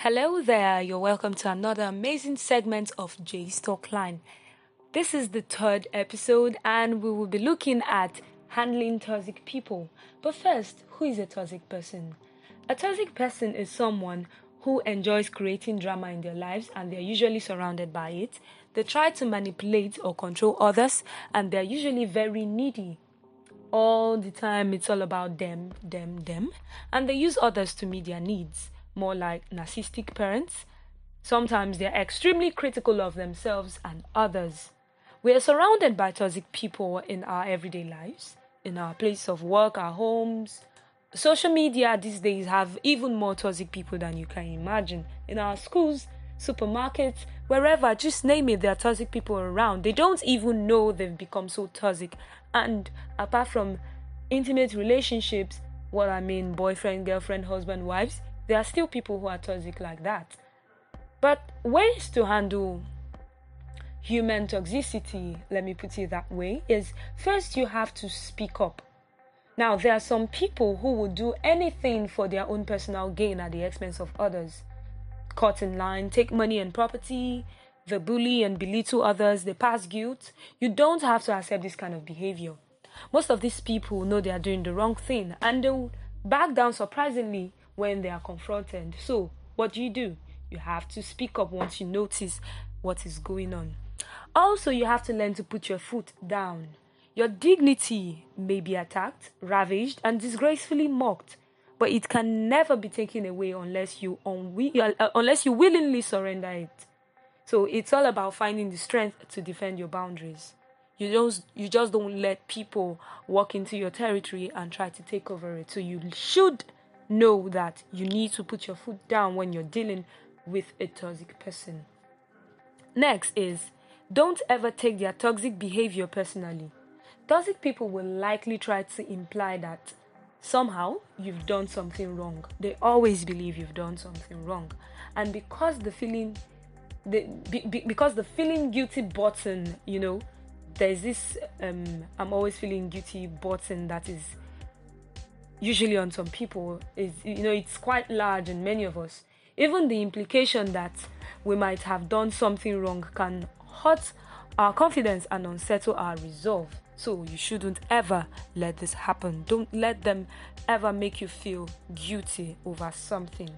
Hello there, you're welcome to another amazing segment of Jay's Talk Line. This is the third episode, and we will be looking at handling toxic people. But first, who is a toxic person? A toxic person is someone who enjoys creating drama in their lives and they're usually surrounded by it. They try to manipulate or control others, and they're usually very needy. All the time, it's all about them, them, them, and they use others to meet their needs more like narcissistic parents. Sometimes they're extremely critical of themselves and others. We are surrounded by toxic people in our everyday lives, in our place of work, our homes. Social media these days have even more toxic people than you can imagine. In our schools, supermarkets, wherever, just name it, there are toxic people around. They don't even know they've become so toxic. And apart from intimate relationships, what I mean, boyfriend, girlfriend, husband, wives, there are still people who are toxic like that. But ways to handle human toxicity, let me put it that way, is first you have to speak up. Now, there are some people who will do anything for their own personal gain at the expense of others. Cut in line, take money and property, the bully and belittle others, they pass guilt. You don't have to accept this kind of behavior. Most of these people know they are doing the wrong thing and they will back down surprisingly when they are confronted. So, what do you do? You have to speak up once you notice what is going on. Also, you have to learn to put your foot down. Your dignity may be attacked, ravaged, and disgracefully mocked, but it can never be taken away unless you unwi- uh, unless you willingly surrender it. So it's all about finding the strength to defend your boundaries. You just you just don't let people walk into your territory and try to take over it. So you should know that you need to put your foot down when you're dealing with a toxic person. Next is don't ever take their toxic behavior personally. Toxic people will likely try to imply that somehow you've done something wrong. They always believe you've done something wrong. And because the feeling the be, be, because the feeling guilty button, you know, there's this um I'm always feeling guilty button that is usually on some people is you know it's quite large in many of us. Even the implication that we might have done something wrong can hurt our confidence and unsettle our resolve. So you shouldn't ever let this happen. Don't let them ever make you feel guilty over something.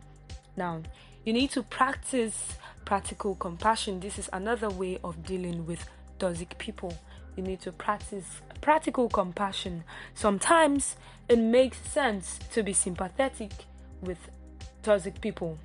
Now you need to practice practical compassion. This is another way of dealing with toxic people you need to practice practical compassion. Sometimes it makes sense to be sympathetic with toxic people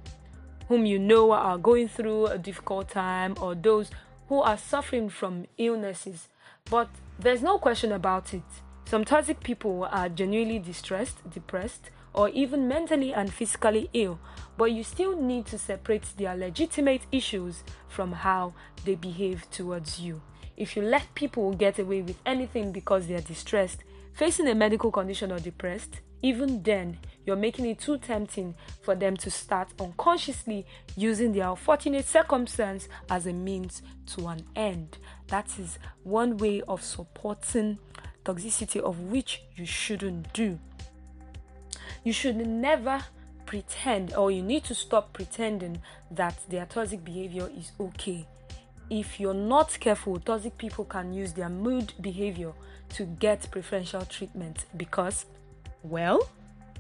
whom you know are going through a difficult time or those who are suffering from illnesses. But there's no question about it. Some toxic people are genuinely distressed, depressed, or even mentally and physically ill, but you still need to separate their legitimate issues from how they behave towards you. If you let people get away with anything because they are distressed, facing a medical condition or depressed, even then, you're making it too tempting for them to start unconsciously using their unfortunate circumstance as a means to an end. That is one way of supporting toxicity of which you shouldn't do. You should never pretend, or you need to stop pretending that their toxic behavior is okay if you're not careful, toxic people can use their mood behavior to get preferential treatment because, well,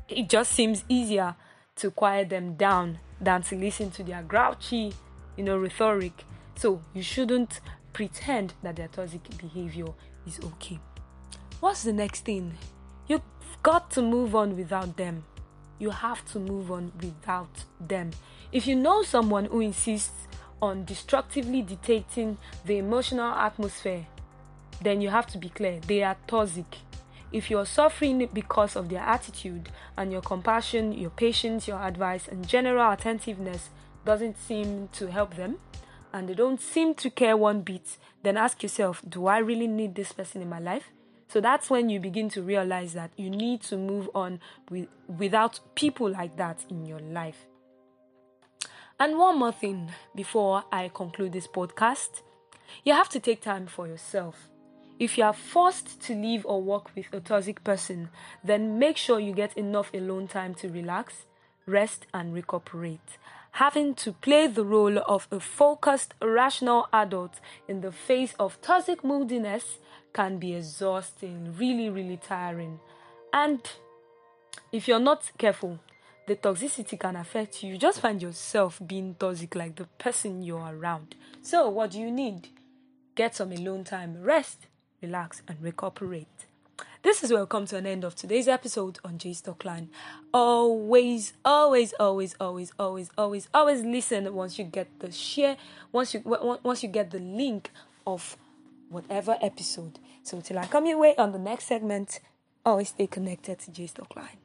it just seems easier to quiet them down than to listen to their grouchy, you know, rhetoric. So you shouldn't pretend that their toxic behavior is okay. What's the next thing? You've got to move on without them. You have to move on without them. If you know someone who insists on destructively dictating the emotional atmosphere, then you have to be clear they are toxic. If you're suffering because of their attitude and your compassion, your patience, your advice, and general attentiveness doesn't seem to help them, and they don't seem to care one bit, then ask yourself, do I really need this person in my life? So that's when you begin to realize that you need to move on with, without people like that in your life. And one more thing before I conclude this podcast you have to take time for yourself. If you are forced to live or work with a toxic person, then make sure you get enough alone time to relax, rest, and recuperate. having to play the role of a focused, rational adult in the face of toxic moodiness can be exhausting, really, really tiring. And if you're not careful, the toxicity can affect you. You just find yourself being toxic like the person you're around. So, what do you need? Get some alone time, rest, relax, and recuperate. This is where we come to an end of today's episode on Jay's Talk Line. Always, always, always, always, always, always, always listen once you get the share, once you once you get the link of whatever episode. So till I come your way on the next segment, always stay connected to Jay's Talk Line.